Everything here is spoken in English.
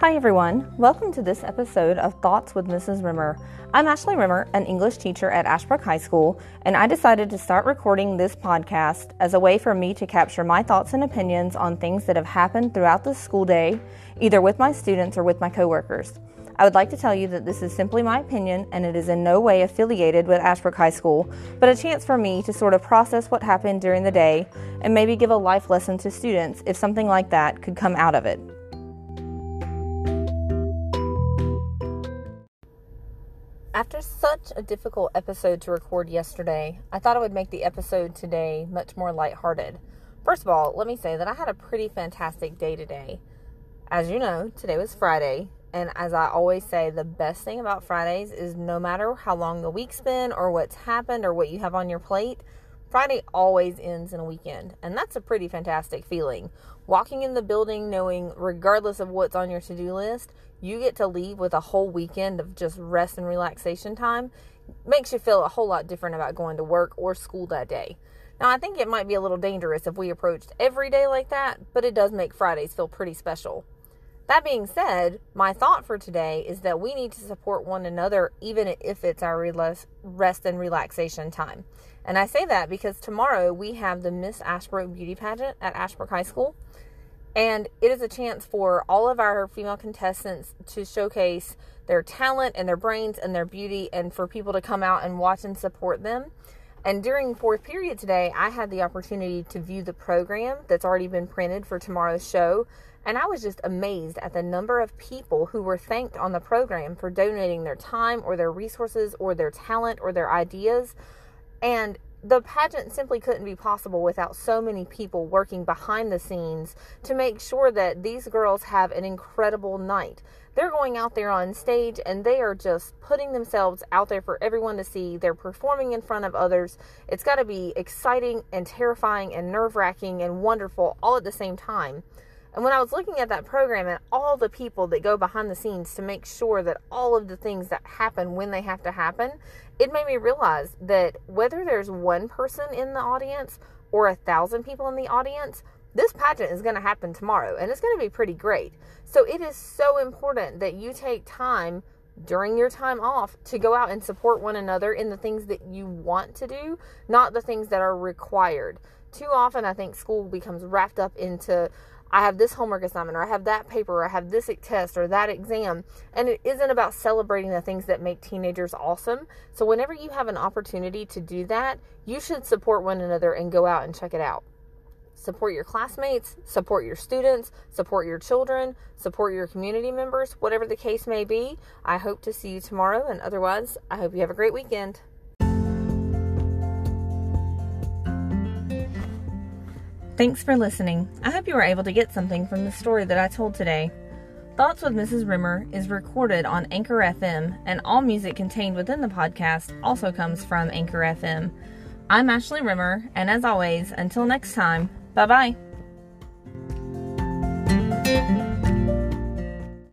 Hi, everyone. Welcome to this episode of Thoughts with Mrs. Rimmer. I'm Ashley Rimmer, an English teacher at Ashbrook High School, and I decided to start recording this podcast as a way for me to capture my thoughts and opinions on things that have happened throughout the school day, either with my students or with my coworkers. I would like to tell you that this is simply my opinion and it is in no way affiliated with Ashbrook High School, but a chance for me to sort of process what happened during the day and maybe give a life lesson to students if something like that could come out of it. After such a difficult episode to record yesterday, I thought I would make the episode today much more lighthearted. First of all, let me say that I had a pretty fantastic day today. As you know, today was Friday, and as I always say, the best thing about Fridays is no matter how long the week's been or what's happened or what you have on your plate, Friday always ends in a weekend, and that's a pretty fantastic feeling. Walking in the building knowing, regardless of what's on your to do list, you get to leave with a whole weekend of just rest and relaxation time makes you feel a whole lot different about going to work or school that day. Now, I think it might be a little dangerous if we approached every day like that, but it does make Fridays feel pretty special. That being said, my thought for today is that we need to support one another even if it's our rest and relaxation time. And I say that because tomorrow we have the Miss Ashbrook Beauty Pageant at Ashbrook High School. And it is a chance for all of our female contestants to showcase their talent and their brains and their beauty and for people to come out and watch and support them. And during fourth period today, I had the opportunity to view the program that's already been printed for tomorrow's show. And I was just amazed at the number of people who were thanked on the program for donating their time or their resources or their talent or their ideas and the pageant simply couldn't be possible without so many people working behind the scenes to make sure that these girls have an incredible night. They're going out there on stage and they are just putting themselves out there for everyone to see. They're performing in front of others. It's got to be exciting and terrifying and nerve wracking and wonderful all at the same time. And when I was looking at that program and all the people that go behind the scenes to make sure that all of the things that happen when they have to happen, it made me realize that whether there's one person in the audience or a thousand people in the audience, this pageant is going to happen tomorrow and it's going to be pretty great. So it is so important that you take time during your time off to go out and support one another in the things that you want to do, not the things that are required. Too often, I think school becomes wrapped up into I have this homework assignment, or I have that paper, or I have this test, or that exam. And it isn't about celebrating the things that make teenagers awesome. So, whenever you have an opportunity to do that, you should support one another and go out and check it out. Support your classmates, support your students, support your children, support your community members, whatever the case may be. I hope to see you tomorrow, and otherwise, I hope you have a great weekend. Thanks for listening. I hope you were able to get something from the story that I told today. Thoughts with Mrs. Rimmer is recorded on Anchor FM, and all music contained within the podcast also comes from Anchor FM. I'm Ashley Rimmer, and as always, until next time, bye bye.